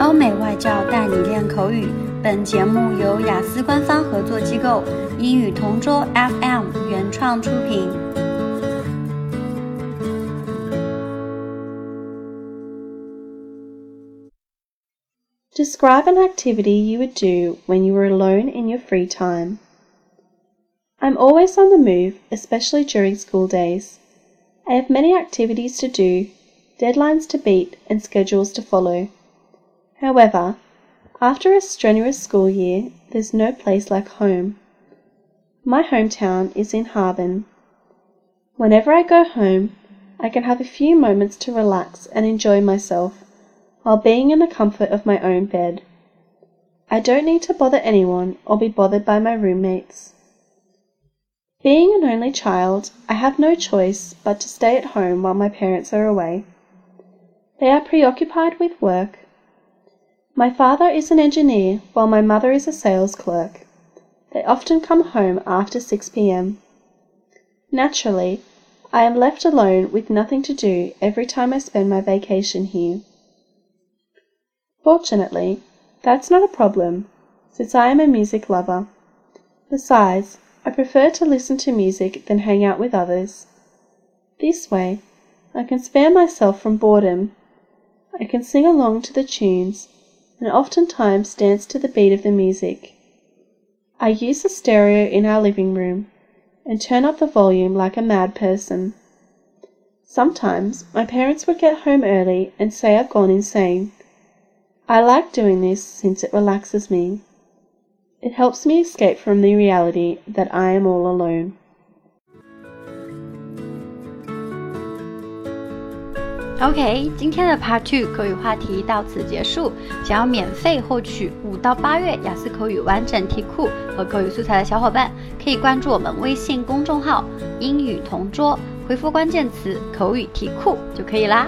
欧美外教带你练口语。本节目由雅思官方合作机构英语同桌 FM 原创出品。Describe an activity you would do when you were alone in your free time. I'm always on the move, especially during school days. I have many activities to do, deadlines to beat, and schedules to follow. However, after a strenuous school year, there's no place like home. My hometown is in Harbin. Whenever I go home, I can have a few moments to relax and enjoy myself while being in the comfort of my own bed. I don't need to bother anyone or be bothered by my roommates. Being an only child, I have no choice but to stay at home while my parents are away. They are preoccupied with work. My father is an engineer while my mother is a sales clerk. They often come home after 6 p.m. Naturally, I am left alone with nothing to do every time I spend my vacation here. Fortunately, that's not a problem, since I am a music lover. Besides, I prefer to listen to music than hang out with others. This way, I can spare myself from boredom. I can sing along to the tunes and oftentimes dance to the beat of the music. I use the stereo in our living room and turn up the volume like a mad person. Sometimes my parents would get home early and say I've gone insane. I like doing this since it relaxes me. It helps me escape from the reality that I am all alone. OK，今天的 Part Two 口语话题到此结束。想要免费获取五到八月雅思口语完整题库和口语素材的小伙伴，可以关注我们微信公众号“英语同桌”，回复关键词“口语题库”就可以啦。